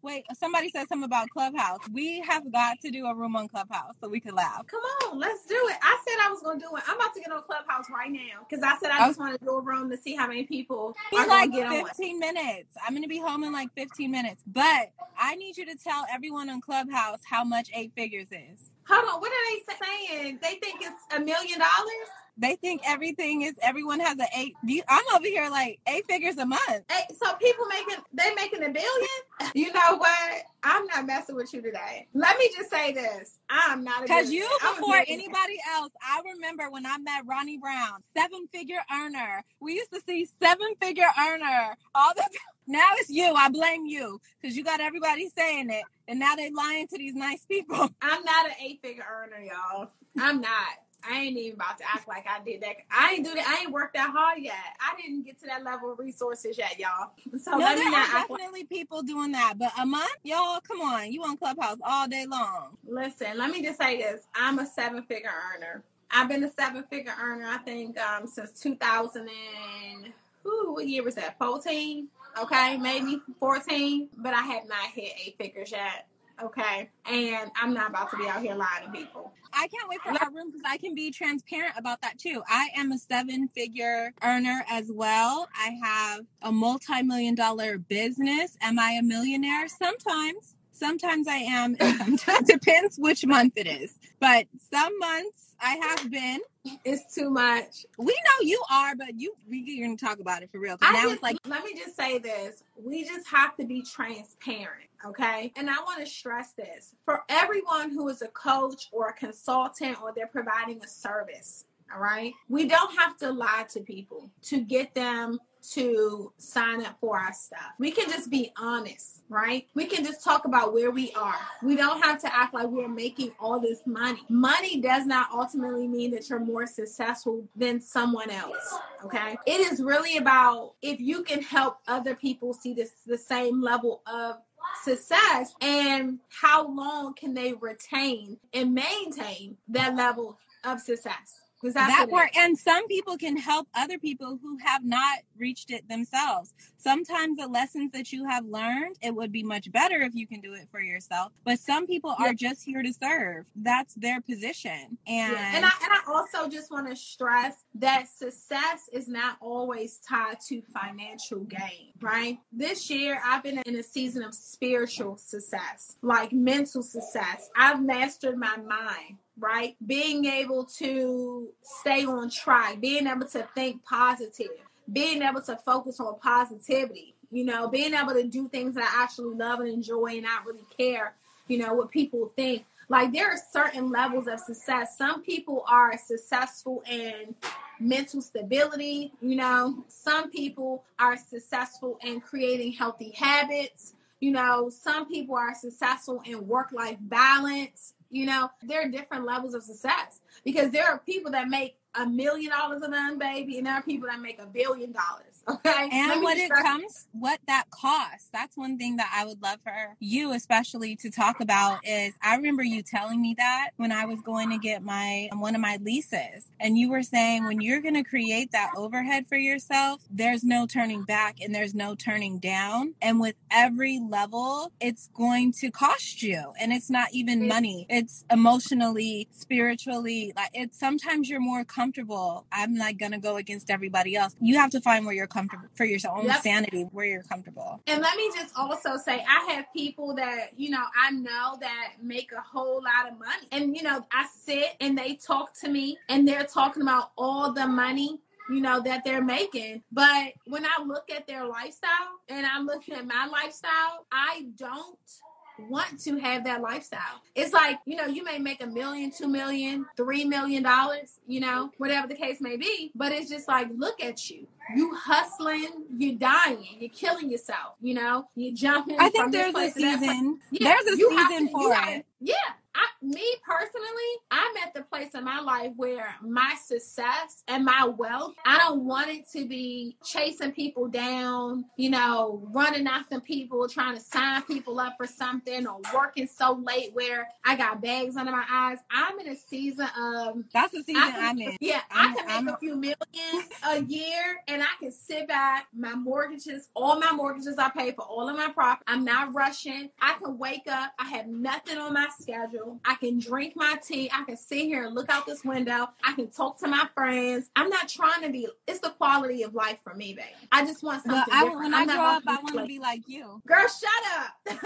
Wait, somebody said something about Clubhouse. We have got to do a room on Clubhouse so we can laugh. Come on, let's do it. I said I was going to do it. I'm about to get on Clubhouse right now because I said I oh. just want to do a room to see how many people are like get 15 on. minutes. I'm going to be home in like 15 minutes, but I need you to tell everyone on Clubhouse how much eight figures is. Hold on, what are they saying? They think it's a million dollars? They think everything is everyone has an eight. I'm over here like eight figures a month. So people making they making a billion. You know what? I'm not messing with you today. Let me just say this: I'm not a because you before anybody else. I remember when I met Ronne Brown, seven figure earner. We used to see seven figure earner all the time. Now it's you. I blame you because you got everybody saying it, and now they lying to these nice people. I'm not an eight figure earner, y'all. I'm not. I ain't even about to act like I did that. I ain't do that. I ain't worked that hard yet. I didn't get to that level of resources yet, y'all. So no, let there me not are definitely like... people doing that. But a month, y'all, come on, you on Clubhouse all day long. Listen, let me just say this: I'm a seven figure earner. I've been a seven figure earner. I think um, since 2000 and who? What year was that? 14. Okay, maybe 14. But I have not hit eight figures yet. Okay. And I'm not about to be out here lying to people. I can't wait for our room because I can be transparent about that too. I am a seven figure earner as well. I have a multi million dollar business. Am I a millionaire? Sometimes. Sometimes I am, and sometimes depends which month it is. But some months I have been. It's too much. We know you are, but you we're gonna talk about it for real. Now just, it's like let me just say this. We just have to be transparent, okay? And I want to stress this. For everyone who is a coach or a consultant or they're providing a service, all right? We don't have to lie to people to get them to sign up for our stuff. We can just be honest, right? We can just talk about where we are. We don't have to act like we're making all this money. Money does not ultimately mean that you're more successful than someone else, okay? It is really about if you can help other people see this the same level of success and how long can they retain and maintain that level of success that part and some people can help other people who have not reached it themselves. Sometimes the lessons that you have learned it would be much better if you can do it for yourself but some people are just here to serve. That's their position and yeah. and, I, and I also just want to stress that success is not always tied to financial gain right? This year i've been in a season of spiritual success like mental success. I've mastered my mind right? Being able to stay on track, being able to think positive, being able to focus on positivity, you know, being able to do things that I actually love and enjoy and not really care, you know, what people think. Like there are certain levels of success. Some people are successful in mental stability, you know, some people are successful in creating healthy habits. You know, some people are successful in work life balance you know, there are different levels of success because there are people that make a million dollars a month, baby, and there are people that make a billion dollars. Okay. And what it comes, what that costs. That's one thing that I would love for you, especially to talk about is I remember you telling me that when I was going to get my, one of my leases. And you were saying when you're going to create that overhead for yourself, there's no turning back and there's no turning down. And with every level, it's going to cost you. And it's not even money. It's emotionally, spiritually, like it's sometimes you're more comfortable. I'm not going to go against everybody else. You have to find where you're comfortable for your own yep. sanity, where you're comfortable. And let me just also say, I have people that, you know, I know that make a whole lot of money. And, you know, I sit and they talk to me and they're talking about all the money you know that they're making but when i look at their lifestyle and i'm looking at my lifestyle i don't want to have that lifestyle. It's like, you know, you may make a million, two million, three million dollars, you know, whatever the case may be. But it's just like, look at you. You hustling, you dying, you're killing yourself, you know, you jumping. I think there's a season. Yeah, there's a season to, for it. yeah, I, me personally, I'm at the place in my life where my success and my wealth, I don't want it to be chasing people down, you know, running after people, trying to sign people up for something or working so late where I got bags under my eyes. I'm in a season of that's the season I I'm in. Yeah, I'm- I can make I'm- a few million a year and I can sit back, my mortgages, all my mortgages I pay for all of my property. I'm not rushing. I can wake up. I have nothing on my schedule. I can drink my tea. I can sit here and look out this window. I can talk to my friends. I'm not trying to be, it's the quality of life for me, baby. I just want something I, different. when I I'm not grow up, I want to be like you. Girl, shut up.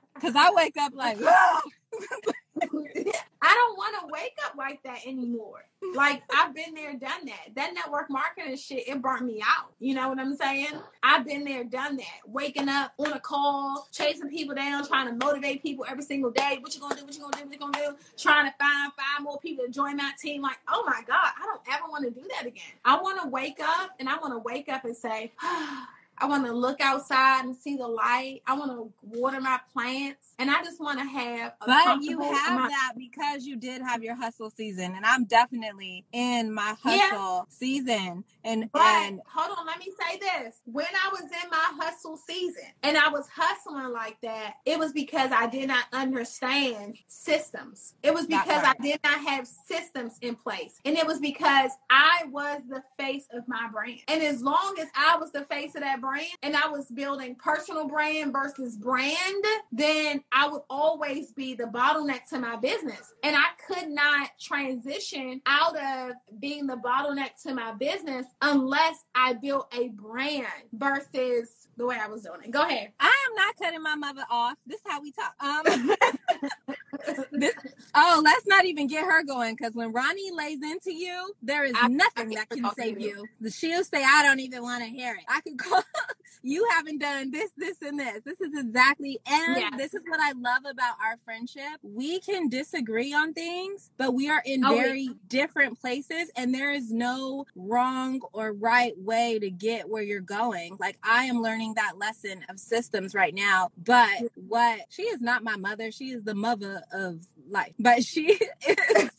Because I wake up like, I don't want to wake up like that anymore. Like I've been there, done that. That network marketing shit, it burnt me out. You know what I'm saying? I've been there, done that. Waking up on a call, chasing people down, trying to motivate people every single day. What you gonna do? What you gonna do? What you gonna do? Trying to find five more people to join my team. Like, oh my god, I don't ever want to do that again. I want to wake up and I want to wake up and say. I want to look outside and see the light. I want to water my plants, and I just want to have. A but you have amount- that because you did have your hustle season, and I'm definitely in my Yeah. hustle season. And But and hold on, let me say this. When I was in my hustle season and I was hustling like that, it was because I did not understand systems. It was because. I did not have systems in place. And it was because I was the face of my brand. And as long as I was the face of that brand and I was building personal brand versus brand, then I would always be the bottleneck to my business. And I could not transition out of being the bottleneck to my business unless I built a brand versus the way I was doing it. Go ahead. I am not cutting my mother off. This is how we talk. Um, this, oh, let's not even get her going because when Ronne lays into you, there is I- nothing I that can save you. you. She'll say, "I don't even want to hear it." I could call. you haven't done this, this, and this. This is exactly, and this is what I love about our friendship. We can disagree on things, but we are in Oh, very different places, and there is no wrong or right way to get where you're going. Like I am learning that lesson of systems right now. But what she is not my mother; she is the mother of life. But she is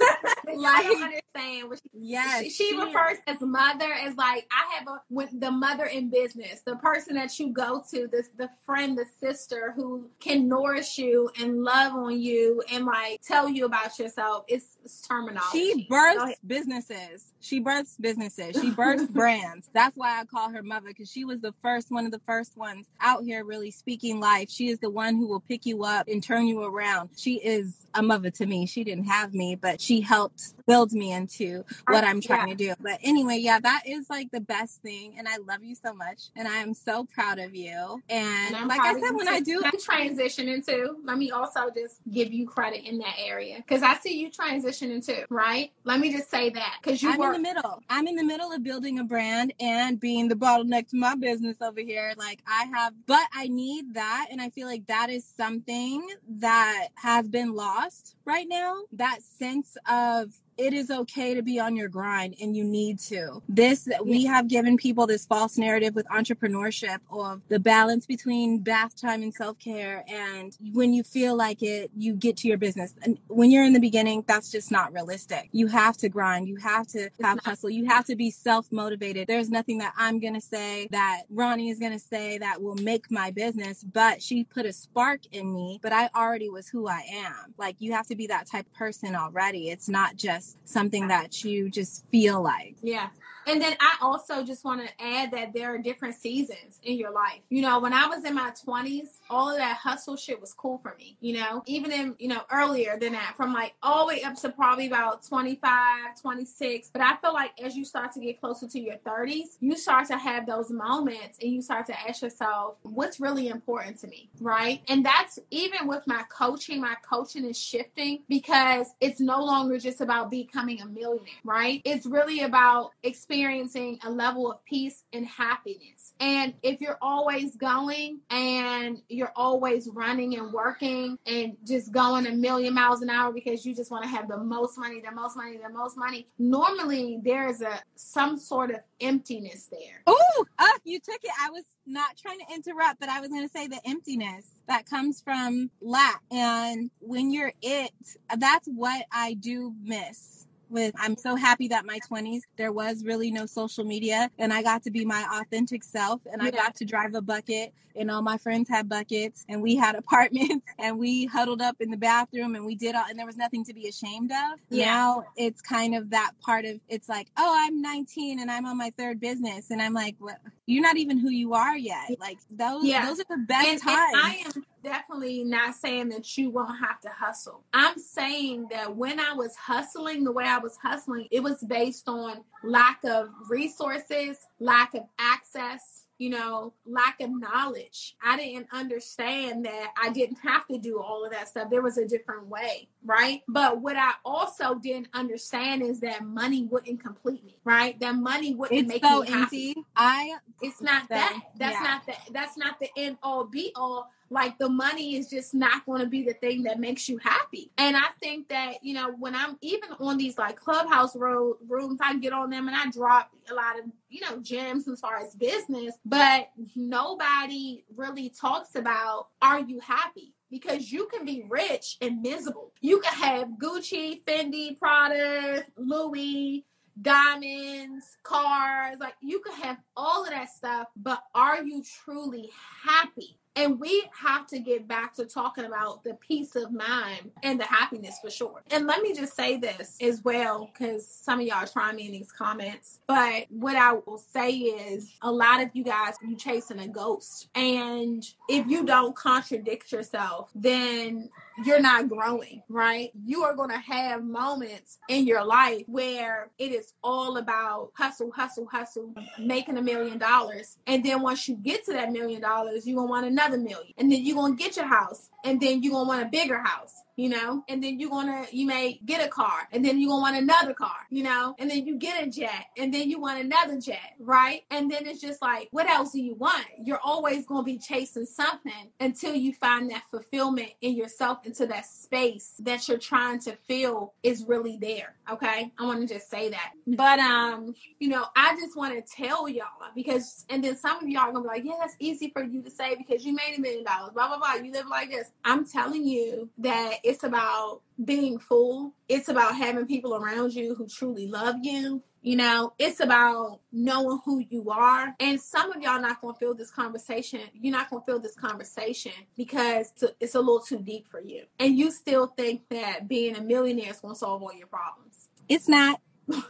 Like- understand what she yes, she, she refers as mother as like I have a when the mother in business, the person that you go to, this the friend, the sister who can nourish you and love on you and like tell you about yourself. It's, it's terminology. She births businesses. She births businesses. She births brands. That's why I call her mother because she was the first, one of the first ones out here really speaking life. She is the one who will pick you up and turn you around. She is a mother to me. She didn't have me, but she helped build me into what I'm trying to do. But anyway, yeah, that is like the best thing. And I love you so much. And I am so proud of you. And, And like I said, when. I do, transition into. Let me also just give you credit in that area because I see you transitioning too, right? Let me just say that because you I'm work in the middle. I'm in the middle of building a brand and being the bottleneck to my business over here. Like I have, but I need that. And I feel like that is something that has been lost right now. That sense of it is okay to be on your grind and you need to. This, we have given people this false narrative with entrepreneurship of the balance between bath time and self care. And when you feel like it, you get to your business. And when you're in the beginning, that's just not realistic. You have to grind. You have to have hustle. You have to be self motivated. There's nothing that I'm going to say that Ronne is going to say that will make my business, but she put a spark in me, but I already was who I am. Like you have to be that type of person already. It's not just something that you just feel like. Yeah. And then I also just want to add that there are different seasons in your life. You know, when I was in my 20s, all of that hustle shit was cool for me, you know, even in, you know, earlier than that, from like all the way up to probably about 25, 26. But I feel like as you start to get closer to your 30s, you start to have those moments and you start to ask yourself, what's really important to me, right? And that's even with my coaching, my coaching is shifting because it's no longer just about becoming a millionaire, right? It's really about experiencing experiencing a level of peace and happiness. And if you're always going and you're always running and working and just going a million miles an hour because you just want to have the most money, the most money, the most money, normally there is a some sort of emptiness there. Oh, uh, you took it. I was not trying to interrupt, but I was going to say the emptiness that comes from lack. And when you're it, that's what I do miss with I'm so happy that my 20s there was really no social media and I got to be my authentic self and I got to drive a bucket and all my friends had buckets and we had apartments and we huddled up in the bathroom and we did all and there was nothing to be ashamed of. Yeah. Now it's kind of that part of it's like, "Oh, I'm 19 and I'm on my third business." And I'm like, "What? You're not even who you are yet." Like those yeah. those are the best and, times. And I am definitely not saying that you won't have to hustle. I'm saying that when I was hustling the way I was hustling, it was based on lack of resources, lack of access, you know, lack of knowledge. I didn't understand that I didn't have to do all of that stuff. There was a different way, right? But what I also didn't understand is that money wouldn't complete me, right? That money wouldn't it's make so me happy. Easy. I it's not that. That's yeah. not the that's not the end all be all like the money is just not going to be the thing that makes you happy. And I think that, you know, when I'm even on these like clubhouse rooms, I get on them and I drop a lot of, you know, gems as far as business, but nobody really talks about are you happy? Because you can be rich and miserable. You can have Gucci, Fendi, Prada, Louis, diamonds, cars, like you can have all of that stuff, but are you truly happy? And we have to get back to talking about the peace of mind and the happiness for sure. And let me just say this as well, because some of y'all are trying me in these comments. But what I will say is a lot of you guys, you chasing a ghost. And if you don't contradict yourself, then you're not growing, right? You are going to have moments in your life where it is all about hustle, hustle, hustle, making a million dollars. And then once you get to that million dollars, you're going to want another million. And then you're going to get your house. And then you're to want a bigger house you know, and then you're gonna, you may get a car, and then you're gonna want another car, you know, and then you get a jet, and then you want another jet, right? And then it's just like, what else do you want? You're always gonna be chasing something until you find that fulfillment in yourself into that space that you're trying to feel is really there. Okay. I want to just say that. But um, you know, I just want to tell y'all because and then some of y'all are gonna be like, Yeah, that's easy for you to say because you made a million dollars, blah blah blah. You live like this. I'm telling you that it's about being full. It's about having people around you who truly love you. You know, it's about knowing who you are. And some of y'all not going to feel this conversation. You're not going to feel this conversation because it's a little too deep for you. And you still think that being a millionaire is going to solve all your problems. It's not. not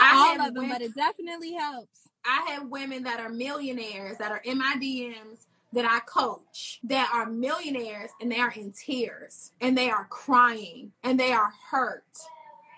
I all of them, women, but it definitely helps. I have women that are millionaires that are in my DMs that I coach that are millionaires and they are in tears and they are crying and they are hurt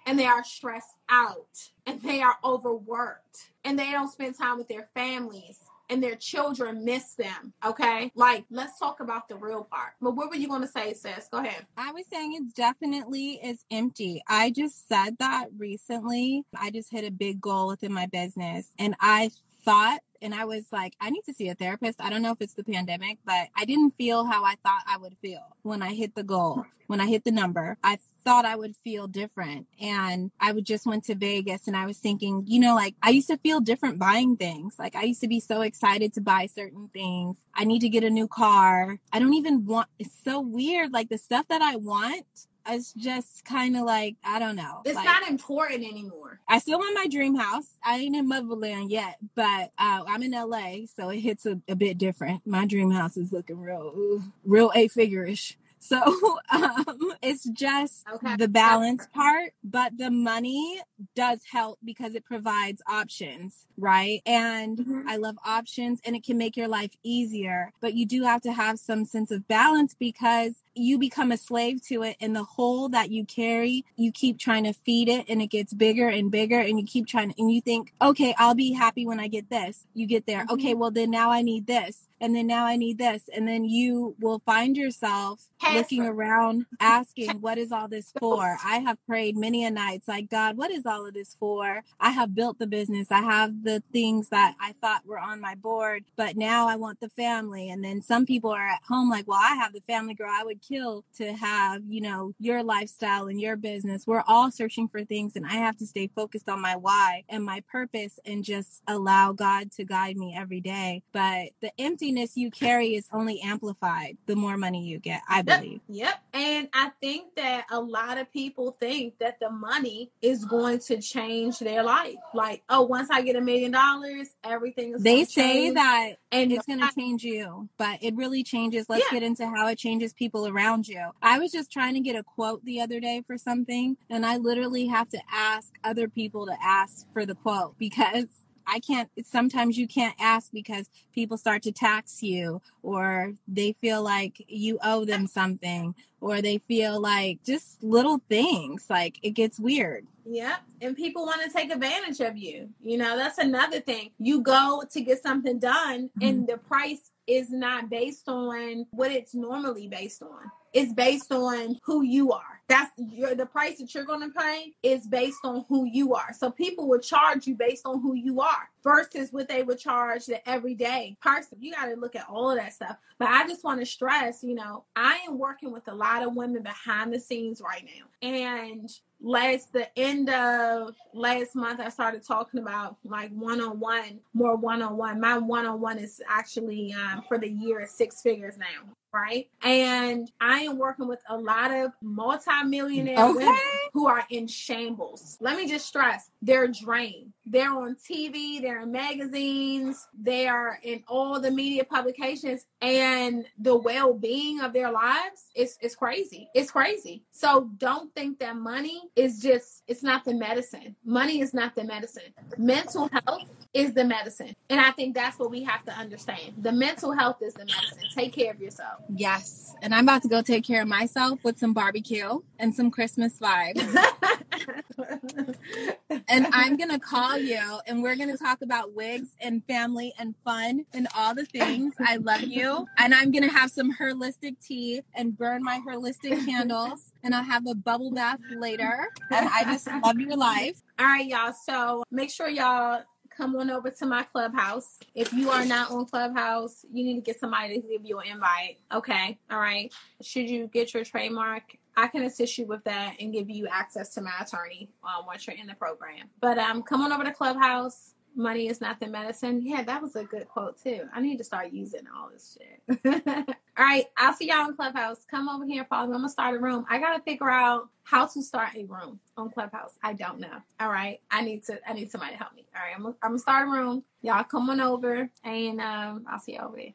and they are stressed out and they are overworked and they don't spend time with their families and their children miss them. Okay. Like, let's talk about the real part. But what were you going to say, sis? Go ahead. I was saying it's definitely is empty. I just said that recently. I just hit a big goal within my business and I thought and I was like, I need to see a therapist. I don't know if it's the pandemic, but I didn't feel how I thought I would feel when I hit the goal, when I hit the number. I thought I would feel different. And I would just went to Vegas and I was thinking, you know, like I used to feel different buying things. Like I used to be so excited to buy certain things. I need to get a new car. I don't even want, it's so weird. Like the stuff that I want, it's just kind of like I don't know. It's like, not important anymore. I still want my dream house. I ain't in Motherland yet, but uh, I'm in LA, so it hits a, a, bit different. My dream house is looking real, real eight figure ish. So um, it's just okay. the balance part, but the money does help because it provides options, right? And mm-hmm. I love options and it can make your life easier, but you do have to have some sense of balance because you become a slave to it and the hole that you carry, you keep trying to feed it and it gets bigger and bigger and you keep trying and you think, okay, I'll be happy when I get this. You get there. Mm-hmm. Okay, well then now I need this and then now I need this. And then you will find yourself looking around asking, What is all this for? I have prayed many a nights, like, God, what is all of this for? I have built the business. I have the things that I thought were on my board, but now I want the family. And then some people are at home, like, Well, I have the family girl. I would kill to have, you know, your lifestyle and your business. We're all searching for things, and I have to stay focused on my why and my purpose and just allow God to guide me every day. But the emptiness you carry is only amplified the more money you get, I Yep. believe. Yep. And I think that a lot of people think that the money is going to change their life. Like, oh, once I get a million dollars, everything is They say change. that and it's going to change you, but it really changes. Let's Yeah. get into how it changes people around you. I was just trying to get a quote the other day for something, and I literally have to ask other people to ask for the quote because I can't, sometimes you can't ask because people start to tax you or they feel like you owe them something or they feel like just little things. Like it gets weird. Yep. And people want to take advantage of you. You know, that's another thing. You go to get something done and mm-hmm. the price is not based on what it's normally based on. It's based on who you are. That's your the price that you're going to pay is based on who you are. So people will charge you based on who you are versus what they would charge the everyday person. You got to look at all of that stuff. But I just want to stress, you know, I am working with a lot of women behind the scenes right now. And last the end of last month I started talking about like one-on-one, more one-on-one. My one-on-one is actually um, for the year is six figures now. Right. And I am working with a lot of multi-millionaire Okay. women who are in shambles. Let me just stress they're drained. They're on TV, they're in magazines, they are in all the media publications, and the well being of their lives is, is crazy. It's crazy. So don't think that money is just, it's not the medicine. Money is not the medicine. Mental health is the medicine. And I think that's what we have to understand. The mental health is the medicine. Take care of yourself. Yes. And I'm about to go take care of myself with some barbecue and some Christmas vibes. and I'm going to call you and we're going to talk about wigs and family and fun and all the things. I love you. And I'm going to have some holistic tea and burn my holistic candles. And I'll have a bubble bath later. And I just love your life. All right, y'all. So make sure y'all come on over to my clubhouse. If you are not on Clubhouse, you need to get somebody to give you an invite. Okay. All right. Should you get your trademark, I can assist you with that and give you access to my attorney um, once you're in the program. But um, come on over to Clubhouse. Money is not the medicine. Yeah, that was a good quote too. I need to start using all this shit. all right, I'll see y'all in Clubhouse. Come over here, follow me. I'm gonna start a room. I gotta figure out how to start a room on Clubhouse. I don't know. All right, I need to. I need somebody to help me. All right, I'm gonna, I'm gonna start a room. Y'all come on over, and um, I'll see y'all over there.